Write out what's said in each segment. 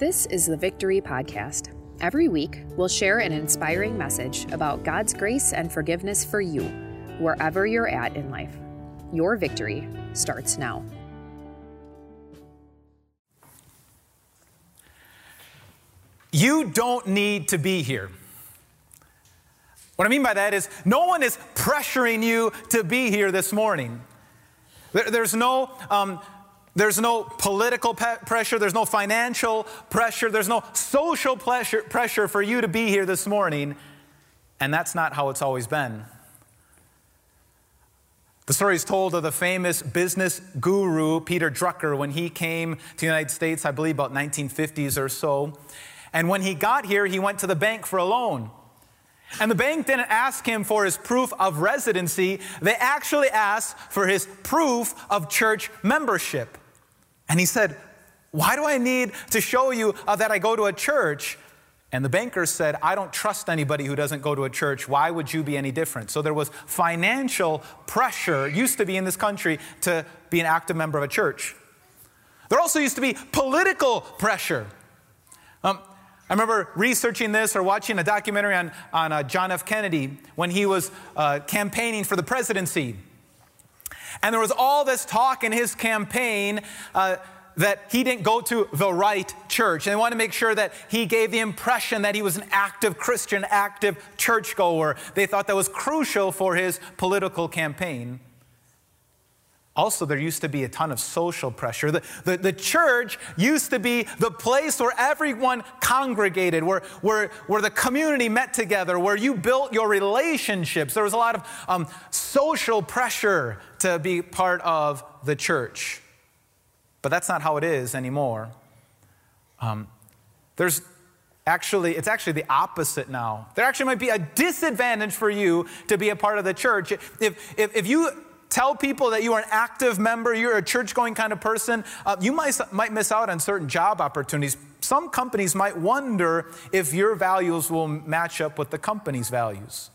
This is the Victory Podcast. Every week, we'll share an inspiring message about God's grace and forgiveness for you, wherever you're at in life. Your victory starts now. You don't need to be here. What I mean by that is, no one is pressuring you to be here this morning. there's no um, there's no political pe- pressure, there's no financial pressure, there's no social pressure, pressure for you to be here this morning, and that's not how it's always been. The story is told of the famous business guru Peter Drucker when he came to the United States, I believe about 1950s or so. And when he got here, he went to the bank for a loan. And the bank didn't ask him for his proof of residency, they actually asked for his proof of church membership. And he said, Why do I need to show you uh, that I go to a church? And the banker said, I don't trust anybody who doesn't go to a church. Why would you be any different? So there was financial pressure, used to be in this country, to be an active member of a church. There also used to be political pressure. I remember researching this or watching a documentary on, on uh, John F. Kennedy when he was uh, campaigning for the presidency. And there was all this talk in his campaign uh, that he didn't go to the right church. And they wanted to make sure that he gave the impression that he was an active Christian, active churchgoer. They thought that was crucial for his political campaign. Also, there used to be a ton of social pressure. The, the, the, church used to be the place where everyone congregated, where, where, where the community met together, where you built your relationships. There was a lot of um, social pressure to be part of the church. But that's not how it is anymore. Um, there's actually, it's actually the opposite now. There actually might be a disadvantage for you to be a part of the church. If, if, if you tell people that you are an active member, you're a church going kind of person, uh, you might, might miss out on certain job opportunities. Some companies might wonder if your values will match up with the company's values.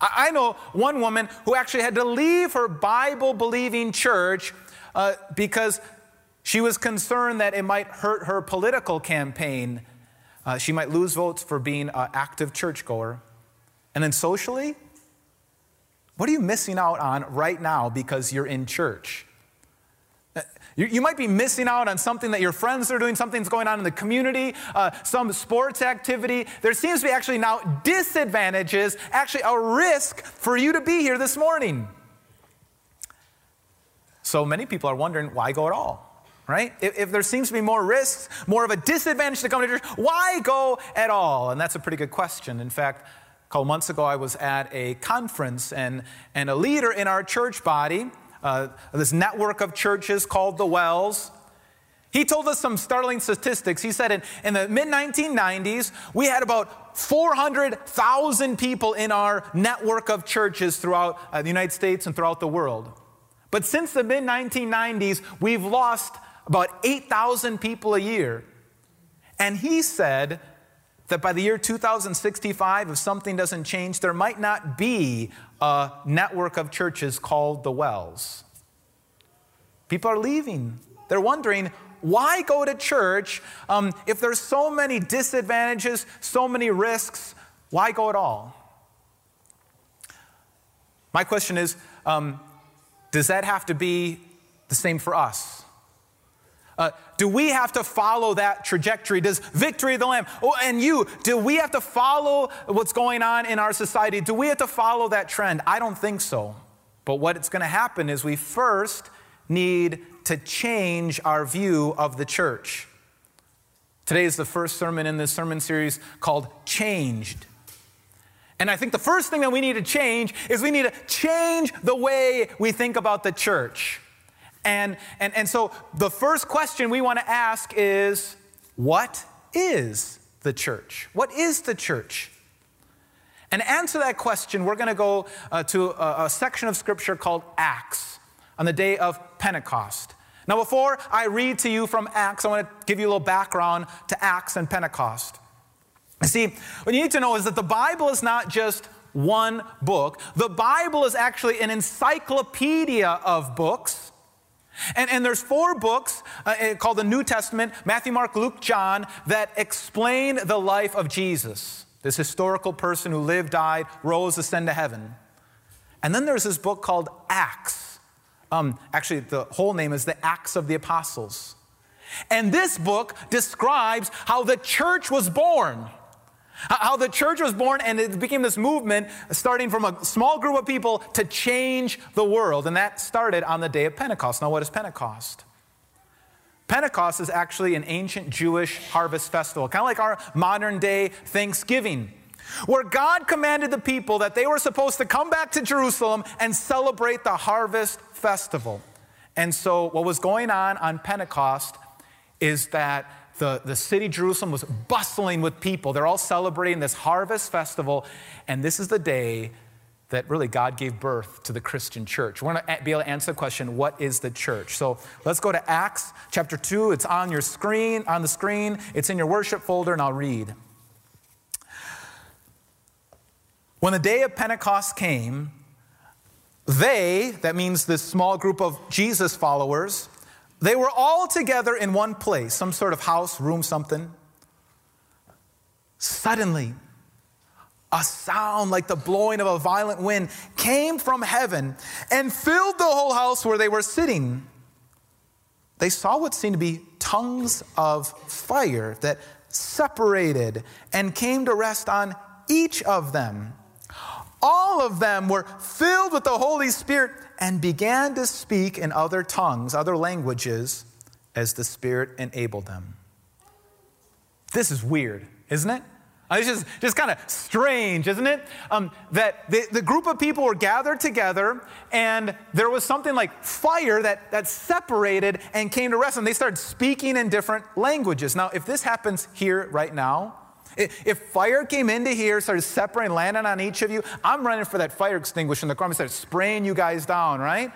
I, I know one woman who actually had to leave her Bible believing church uh, because she was concerned that it might hurt her political campaign. Uh, she might lose votes for being an active churchgoer. And then socially, what are you missing out on right now because you're in church? You, you, might be missing out on something that your friends are doing, something's going on in the community, uh, some sports activity. There seems to be actually now disadvantages, actually a risk for you to be here this morning. So many people are wondering why go at all? Right? If, if there seems to be more risks, more of a disadvantage to come to church, why go at all? And that's a pretty good question. In fact, a couple months ago, I was at a conference, and, and a leader in our church body, uh, this network of churches called the WELS, he told us some startling statistics. He said in, in the mid 1990s, we had about 400,000 people in our network of churches throughout uh, the United States and throughout the world. But since the mid 1990s, we've lost about 8,000 people a year. And he said that by the year 2065, if something doesn't change, there might not be a network of churches called the WELS. People are leaving. They're wondering, why go to church um, if there's so many disadvantages, so many risks? Why go at all? My question is um, does that have to be the same for us? Uh, do we have to follow that trajectory? Does victory of the Lamb, oh, and you, do we have to follow what's going on in our society? Do we have to follow that trend? I don't think so. But what's going to happen is we first need to change our view of the church. Today is the first sermon in this sermon series called Changed. And I think the first thing that we need to change is we need to change the way we think about the church. And, and, and so the first question we want to ask is what is the church? What is the church? And answer that question, we're going to go uh, to a, a section of scripture called Acts on the day of Pentecost. Now, before I read to you from Acts, I want to give you a little background to Acts and Pentecost. See, what you need to know is that the Bible is not just one book, the Bible is actually an encyclopedia of books And, and there's four books uh, eh, called the New Testament Matthew, Mark, Luke, John that explain the life of Jesus, this historical person who lived, died, rose, ascended to heaven. And then there's this book called Acts. Um, actually, the whole name is the Acts of the Apostles. And this book describes how the church was born. How the church was born and it became this movement starting from a small group of people to change the world. And that started on the day of Pentecost. Now, what is Pentecost? Pentecost is actually an ancient Jewish harvest festival, kind of like our modern day Thanksgiving, where God commanded the people that they were supposed to come back to Jerusalem and celebrate the harvest festival. And so, what was going on on Pentecost is that the, the city Jerusalem was bustling with people. They're all celebrating this harvest festival, and this is the day that really God gave birth to the Christian church. We're going to be able to answer the question, what is the church? So let's go to Acts chapter 2. It's on your screen, on the screen. It's in your worship folder, and I'll read. When the day of Pentecost came, they, that means this small group of Jesus followers, they were all together in one place, some sort of house, room, something. Suddenly, a sound like the blowing of a violent wind came from heaven and filled the whole house where they were sitting. They saw what seemed to be tongues of fire that separated and came to rest on each of them. All of them were filled with the Holy Spirit and began to speak in other tongues, other languages, as the Spirit enabled them. This is weird, isn't it? Uh, it's just, just kind of strange, isn't it? Um, that the, the group of people were gathered together and there was something like fire that, that separated and came to rest, and they started speaking in different languages. Now, if this happens here right now, if fire came into here, started separating, landing on each of you, I'm running for that fire extinguisher in the car and start spraying you guys down, right?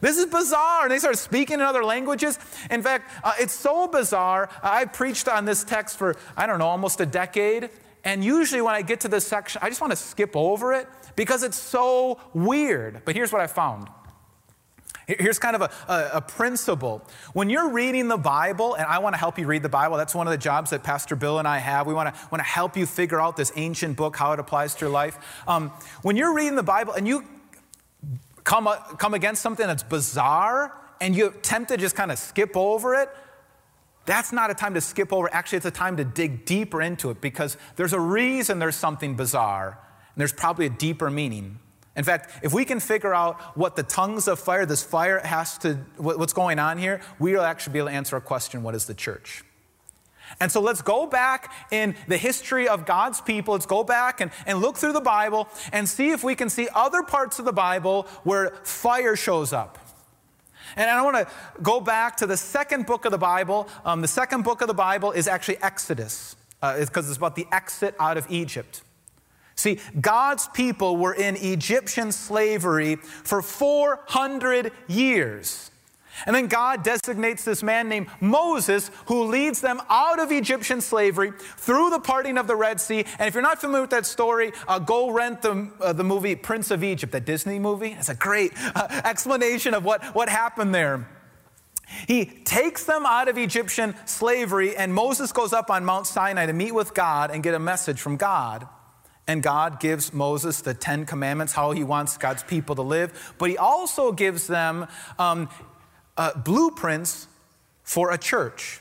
This is bizarre. And they start speaking in other languages. In fact, uh, it's so bizarre. I preached on this text for, I don't know, almost a decade. And usually when I get to this section, I just want to skip over it because it's so weird. But here's what I found Here's kind of a, a, a, principle. When you're reading the Bible, and I want to help you read the Bible, that's one of the jobs that Pastor Bill and I have. We want to, want to help you figure out this ancient book, how it applies to your life. Um, when you're reading the Bible and you come, come against something that's bizarre and you attempt to just kind of skip over it, that's not a time to skip over. Actually, it's a time to dig deeper into it because there's a reason there's something bizarre, and there's probably a deeper meaning. In fact, if we can figure out what the tongues of fire, this fire has to, what's going on here, we'll actually be able to answer a question what is the church? And so let's go back in the history of God's people. Let's go back and, and look through the Bible and see if we can see other parts of the Bible where fire shows up. And I want to go back to the second book of the Bible. Um, the second book of the Bible is actually Exodus, because uh, it's about the exit out of Egypt. See, God's people were in Egyptian slavery for 400 years. And then God designates this man named Moses who leads them out of Egyptian slavery through the parting of the Red Sea. And if you're not familiar with that story, uh, go rent the, uh, the movie Prince of Egypt, that Disney movie. It's a great uh, explanation of what, what happened there. He takes them out of Egyptian slavery, and Moses goes up on Mount Sinai to meet with God and get a message from God. And God gives Moses the Ten Commandments, how he wants God's people to live. But he also gives them um, uh, blueprints for a church.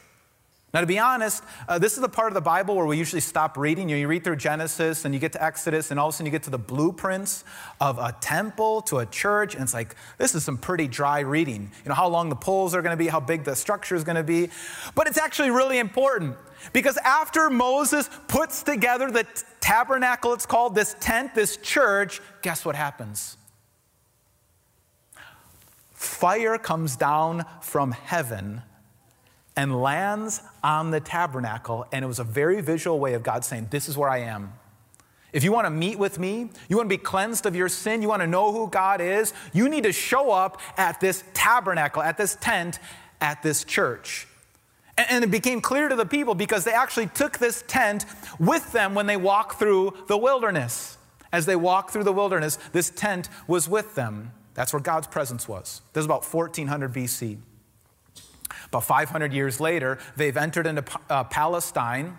Now, to be honest, uh, this is the part of the Bible where we usually stop reading. You, know, you read through Genesis and you get to Exodus, and all of a sudden you get to the blueprints of a temple to a church, and it's like, this is some pretty dry reading. You know, how long the poles are going to be, how big the structure is going to be. But it's actually really important because after Moses puts together the tabernacle, it's called this tent, this church, guess what happens? Fire comes down from heaven and lands on the tabernacle, and it was a very visual way of God saying, This is where I am. If you want to meet with me, you want to be cleansed of your sin, you want to know who God is, you need to show up at this tabernacle, at this tent, at this church. And it became clear to the people because they actually took this tent with them when they walked through the wilderness. As they walked through the wilderness, this tent was with them. That's where God's presence was. This is about 1400 BC. About 500 years later, they've entered into uh, Palestine.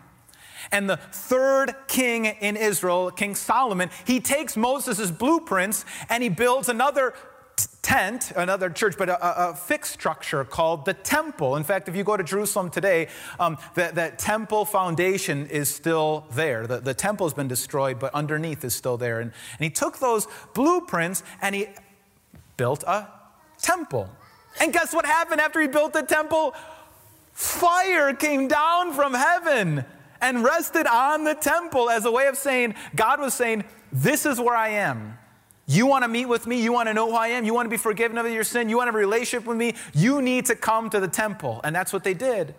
And the third king in Israel, King Solomon, he takes Moses' blueprints and he builds another tent, another church, but a, a, fixed structure called the temple. In fact, if you go to Jerusalem today, um, that, that temple foundation is still there. The, the temple has been destroyed, but underneath is still there. And, and he took those blueprints and he built a temple. And guess what happened after he built the temple? Fire came down from heaven and rested on the temple as a way of saying, God was saying, This is where I am. You want to meet with me? You want to know who I am? You want to be forgiven of your sin? You want to have a relationship with me? You need to come to the temple. And that's what they did.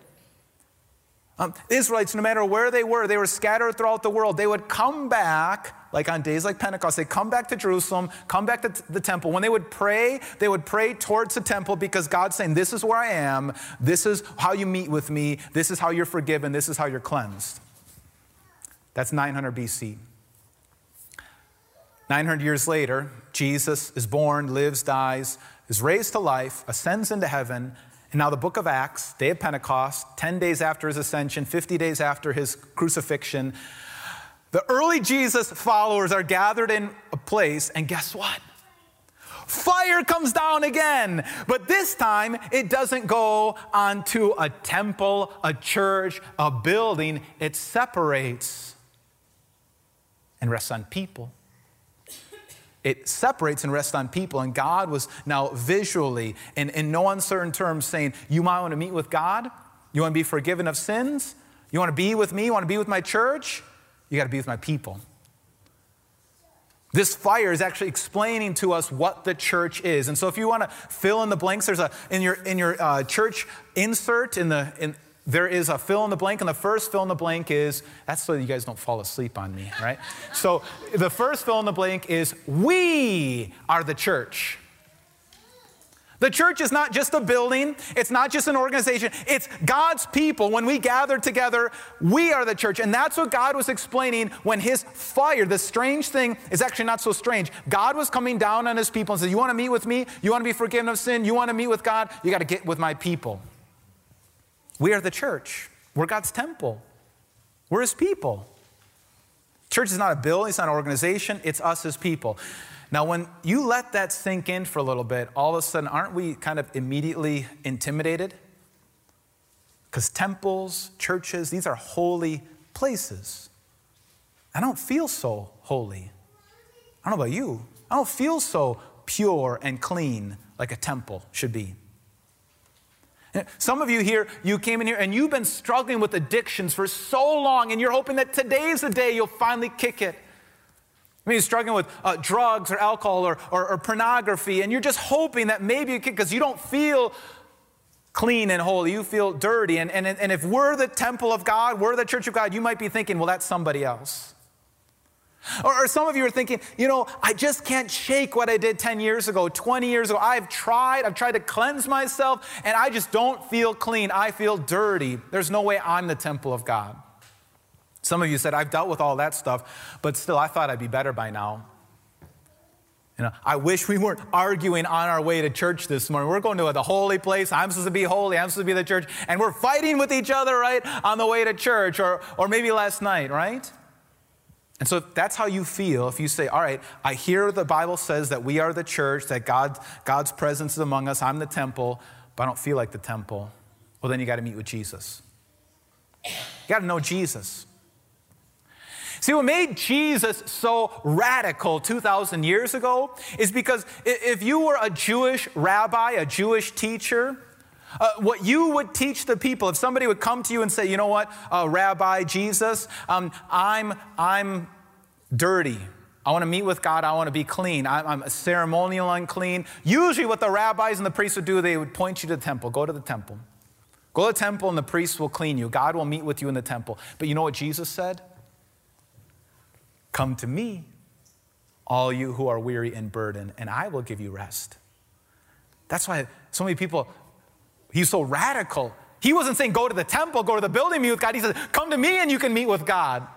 Um, Israelites, no matter where they were, they were scattered throughout the world. They would come back, like on days like Pentecost, they come back to Jerusalem, come back to the temple. When they would pray, they would pray towards the temple because God's saying, This is where I am. This is how you meet with me. This is how you're forgiven. This is how you're cleansed. That's 900 BC. 900 years later, Jesus is born, lives, dies, is raised to life, ascends into heaven, and now the book of Acts, day of Pentecost, 10 days after his ascension, 50 days after his crucifixion, the early Jesus followers are gathered in a place, and guess what? Fire comes down again, but this time it doesn't go onto a temple, a church, a building. It separates and rests on people it separates and rests on people. And God was now visually, and in no uncertain terms, saying, You might want to meet with God? You want to be forgiven of sins? You want to be with me? You want to be with my church? You got to be with my people. This fire is actually explaining to us what the church is. And so if you want to fill in the blanks, there's a, in your, in your uh, church insert in the, in, there is a fill in the blank, and the first fill in the blank is that's so you guys don't fall asleep on me, right? so the first fill in the blank is we are the church. The church is not just a building, it's not just an organization, it's God's people. When we gather together, we are the church. And that's what God was explaining when his fire, the strange thing is actually not so strange. God was coming down on his people and said, You want to meet with me? You want to be forgiven of sin? You want to meet with God? You got to get with my people. We are the church. We're God's temple. We're his people. Church is not a building, it's not an organization, it's us as people. Now, when you let that sink in for a little bit, all of a sudden, aren't we kind of immediately intimidated? Because temples, churches, these are holy places. I don't feel so holy. I don't know about you. I don't feel so pure and clean like a temple should be. Some of you here, you came in here and you've been struggling with addictions for so long, and you're hoping that today's the day you'll finally kick it. I mean, you're struggling with uh, drugs or alcohol or, or, or, pornography, and you're just hoping that maybe you can, because you don't feel clean and holy, you feel dirty. And, and, and if we're the temple of God, we're the church of God, you might be thinking, well, that's somebody else. Or, or, some of you are thinking, you know, I just can't shake what I did 10 years ago, 20 years ago. I've tried, I've tried to cleanse myself, and I just don't feel clean. I feel dirty. There's no way I'm the temple of God. Some of you said, I've dealt with all that stuff, but still, I thought I'd be better by now. You know, I wish we weren't arguing on our way to church this morning. We're going to the holy place. I'm supposed to be holy. I'm supposed to be the church. And we're fighting with each other, right, on the way to church, or, or maybe last night, right? And so that's how you feel if you say, All right, I hear the Bible says that we are the church, that God, God's presence is among us, I'm the temple, but I don't feel like the temple. Well, then you got to meet with Jesus. You got to know Jesus. See, what made Jesus so radical 2,000 years ago is because if you were a Jewish rabbi, a Jewish teacher, uh, what you would teach the people, if somebody would come to you and say, you know what, uh, Rabbi Jesus, um, I'm, I'm dirty. I want to meet with God. I want to be clean. I'm, I'm ceremonial unclean. Usually, what the rabbis and the priests would do, they would point you to the temple. Go to the temple. Go to the temple, and the priests will clean you. God will meet with you in the temple. But you know what Jesus said? Come to me, all you who are weary and burdened, and I will give you rest. That's why so many people He's so radical. He wasn't saying, go to the temple, go to the building, meet with God. He said, come to me and you can meet with God.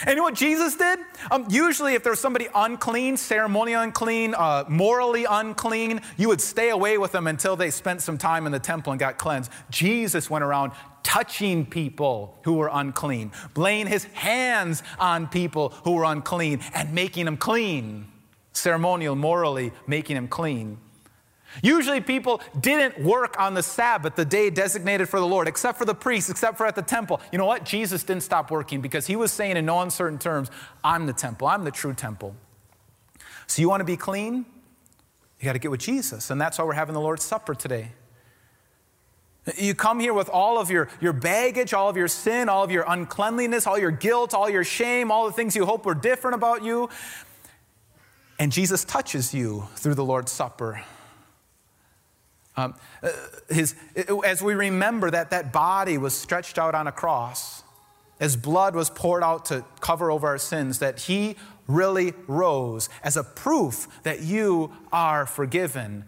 And you know what Jesus did? Um, usually, if there was somebody unclean, ceremonially unclean, uh, morally unclean, you would stay away with them until they spent some time in the temple and got cleansed. Jesus went around touching people who were unclean, laying his hands on people who were unclean, and making them clean. Ceremonial, morally, making them clean. Usually, people didn't work on the Sabbath, the day designated for the Lord, except for the priests, except for at the temple. You know what? Jesus didn't stop working because he was saying in no uncertain terms, I'm the temple, I'm the true temple. So, you want to be clean? You got to get with Jesus. And that's why we're having the Lord's Supper today. You come here with all of your, your baggage, all of your sin, all of your uncleanliness, all your guilt, all your shame, all the things you hope were different about you. And Jesus touches you through the Lord's Supper. Um, uh, his, as we remember that that body was stretched out on a cross, as blood was poured out to cover over our sins, that he really rose as a proof that you are forgiven.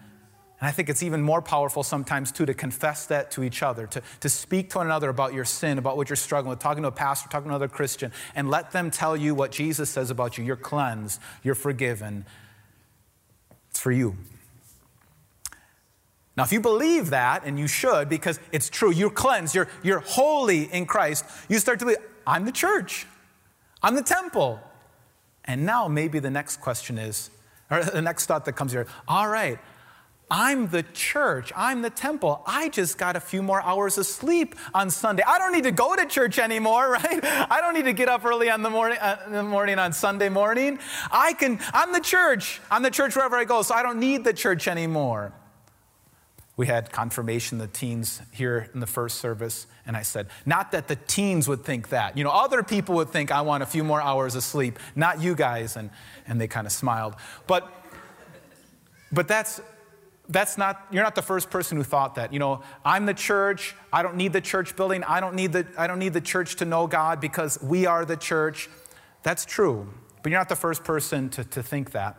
And I think it's even more powerful sometimes, too, to confess that to each other, to, to speak to one another about your sin, about what you're struggling with, talking to a pastor, talking to another Christian, and let them tell you what Jesus says about you. You're cleansed, you're forgiven. It's for you. Now, if you believe that, and you should because it's true, you're cleansed, you're, you're holy in Christ, you start to believe, I'm the church, I'm the temple. And now maybe the next question is, or the next thought that comes here, all right, I'm the church. I'm the temple. I just got a few more hours of sleep on Sunday. I don't need to go to church anymore, right? I don't need to get up early on the morning, uh, in the morning on Sunday morning. I can, I'm the church. I'm the church wherever I go, so I don't need the church anymore. We had confirmation, the teens here in the first service, and I said, Not that the teens would think that. You know, other people would think I want a few more hours of sleep, not you guys. And, and they kind of smiled. But, but that's, that's not, you're not the first person who thought that. You know, I'm the church. I don't need the church building. I don't need the, I don't need the church to know God because we are the church. That's true. But you're not the first person to, to think that.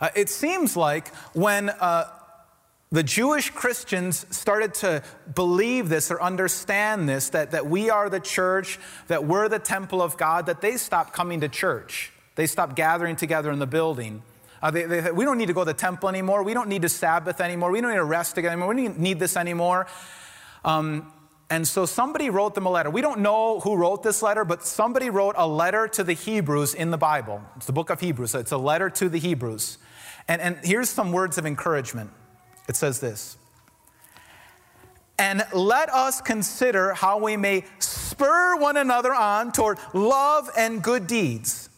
Uh, it seems like when, uh, the Jewish Christians started to believe this or understand this that, that we are the church, that we're the temple of God, that they stopped coming to church. They stopped gathering together in the building. Uh, they, they, we don't need to go to the temple anymore. We don't need to Sabbath anymore. We don't need to rest together anymore. We don't need this anymore. Um, and so somebody wrote them a letter. We don't know who wrote this letter, but somebody wrote a letter to the Hebrews in the Bible. It's the book of Hebrews. So it's a letter to the Hebrews. And, and here's some words of encouragement. It says this And let us consider how we may spur one another on toward love and good deeds,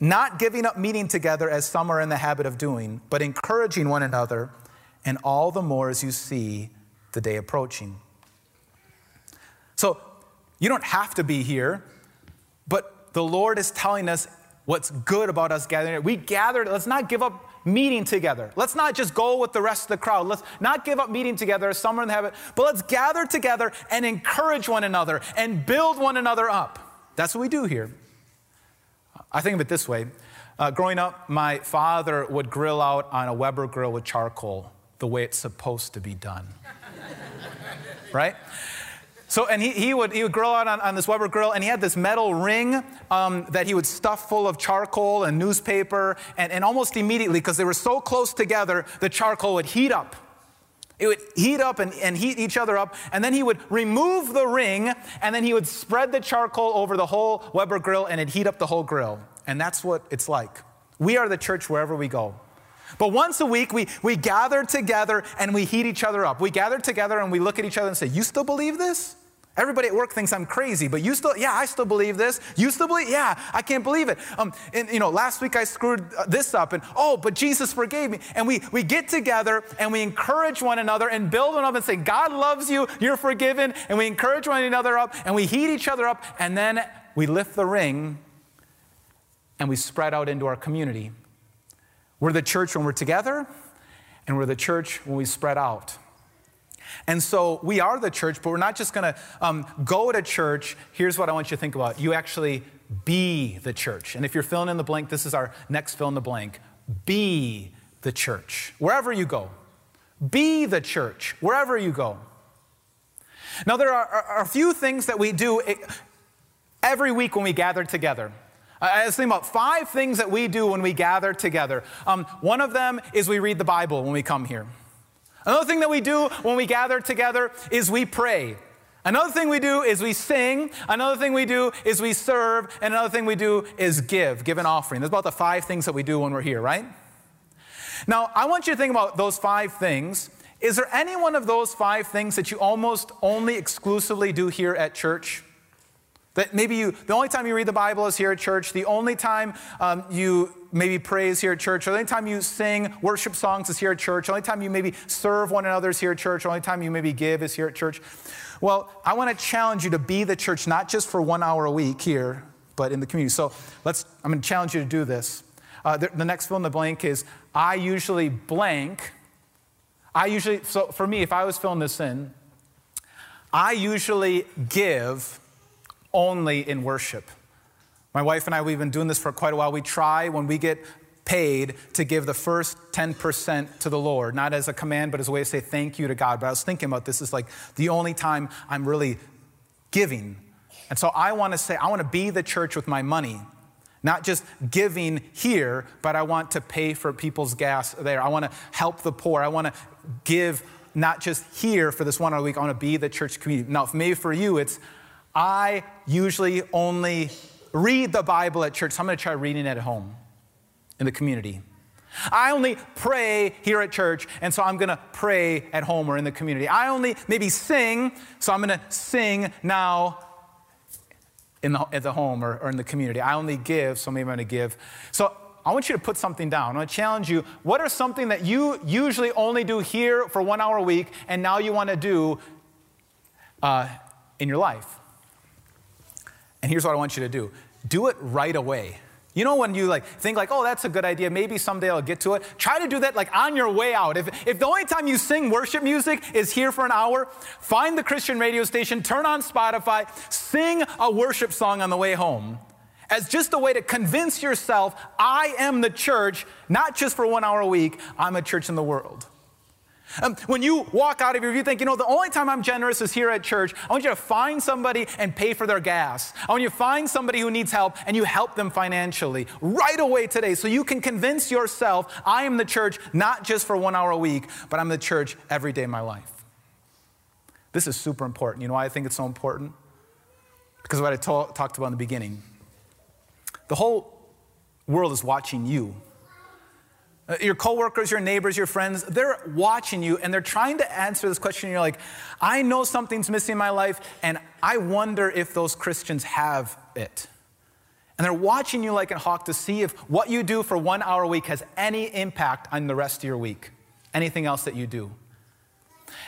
not giving up meeting together as some are in the habit of doing, but encouraging one another, and all the more as you see the day approaching. So, you don't have to be here, but the Lord is telling us what's good about us gathering. We gathered, let's not give up meeting together. Let's not just go with the rest of the crowd. Let's not give up meeting together as some in the habit, but let's gather together and encourage one another and build one another up. That's what we do here. I think of it this way. Uh, growing up, my father would grill out on a Weber grill with charcoal the way it's supposed to be done. right? So, and he, he, would, he would grill out on, on this Weber grill, and he had this metal ring um, that he would stuff full of charcoal and newspaper, and, and almost immediately, because they were so close together, the charcoal would heat up. It would heat up and, and heat each other up, and then he would remove the ring, and then he would spread the charcoal over the whole Weber grill, and it'd heat up the whole grill. And that's what it's like. We are the church wherever we go. But once a week, we, we gather together and we heat each other up. We gather together and we look at each other and say, You still believe this? Everybody at work thinks I'm crazy, but you still, yeah, I still believe this. You still believe, yeah, I can't believe it. Um, and you know, last week I screwed uh, this up, and oh, but Jesus forgave me. And we we get together and we encourage one another and build one up and say, God loves you, you're forgiven, and we encourage one another up and we heat each other up, and then we lift the ring and we spread out into our community. We're the church when we're together, and we're the church when we spread out. And so we are the church, but we're not just going to um, go to church. Here's what I want you to think about you actually be the church. And if you're filling in the blank, this is our next fill in the blank. Be the church, wherever you go. Be the church, wherever you go. Now, there are, are a few things that we do every week when we gather together. I was thinking about five things that we do when we gather together. Um, one of them is we read the Bible when we come here. Another thing that we do when we gather together is we pray. Another thing we do is we sing. Another thing we do is we serve. And another thing we do is give, give an offering. That's about the five things that we do when we're here, right? Now, I want you to think about those five things. Is there any one of those five things that you almost only exclusively do here at church? That maybe you, the only time you read the Bible is here at church, the only time um, you maybe praise here at church, or the only time you sing worship songs is here at church, the only time you maybe serve one another is here at church, the only time you maybe give is here at church. Well, I want to challenge you to be the church, not just for one hour a week here, but in the community. So let's, I'm going to challenge you to do this. Uh, the, the next fill in the blank is I usually blank. I usually, so for me, if I was filling this in, I usually give only in worship. My wife and I, we've been doing this for quite a while. We try when we get paid to give the first 10% to the Lord, not as a command, but as a way to say thank you to God. But I was thinking about this is like the only time I'm really giving. And so I want to say, I want to be the church with my money. Not just giving here, but I want to pay for people's gas there. I want to help the poor. I want to give not just here for this one hour week. I want to be the church community. Now, if maybe for you, it's I usually only read the Bible at church, so I'm going to try reading it at home in the community. I only pray here at church, and so I'm going to pray at home or in the community. I only maybe sing, so I'm going to sing now in the, at the home or, or in the community. I only give, so maybe I'm going to give. So I want you to put something down. I want to challenge you. What are something that you usually only do here for one hour a week, and now you want to do uh, in your life? And here's what I want you to do do it right away. You know when you like think like, oh, that's a good idea. Maybe someday I'll get to it. Try to do that like on your way out. If, if the only time you sing worship music is here for an hour, find the Christian radio station, turn on Spotify, sing a worship song on the way home as just a way to convince yourself, I am the church, not just for one hour a week, I'm a church in the world. Um, when you walk out of here, you think, you know, the only time I'm generous is here at church. I want you to find somebody and pay for their gas. I want you to find somebody who needs help and you help them financially right away today so you can convince yourself I am the church not just for one hour a week, but I'm the church every day of my life. This is super important. You know why I think it's so important? Because of what I ta- talked about in the beginning. The whole world is watching you Uh, your coworkers, your neighbors, your friends, they're watching you and they're trying to answer this question. You're like, I know something's missing in my life, and I wonder if those Christians have it. And they're watching you like a hawk to see if what you do for one hour a week has any impact on the rest of your week, anything else that you do.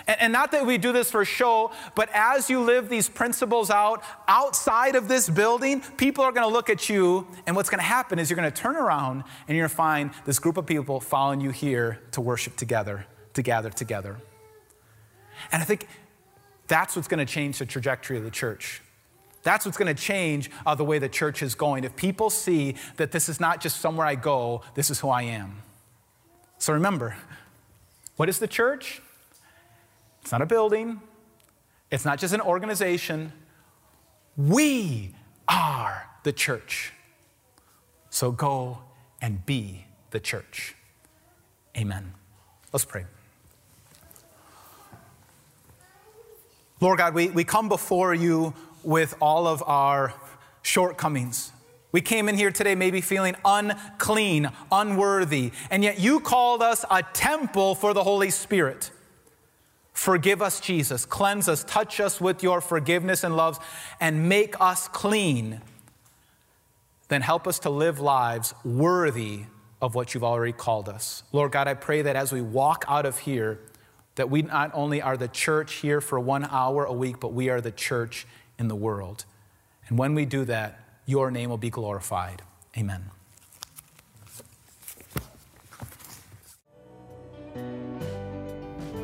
And, not that we do this for show, but as you live these principles out outside of this building, people are going to look at you, and what's going to happen is you're going to turn around and you're going to find this group of people following you here to worship together, to gather together. And I think that's what's going to change the trajectory of the church. That's what's going to change uh, the way the church is going. If people see that this is not just somewhere I go, this is who I am. So remember, what is the church? It's not a building, it's not just an organization. We are the church. So go and be the church. Amen. Let's pray. Lord God, we, we come before you with all of our shortcomings. We came in here today maybe feeling unclean, unworthy, and yet you called us a temple for the Holy Spirit. Forgive us, Jesus. Cleanse us. Touch us with your forgiveness and love and make us clean. Then help us to live lives worthy of what you've already called us. Lord God, I pray that as we walk out of here, that we not only are the church here for one hour a week, but we are the church in the world. And when we do that, your name will be glorified. Amen.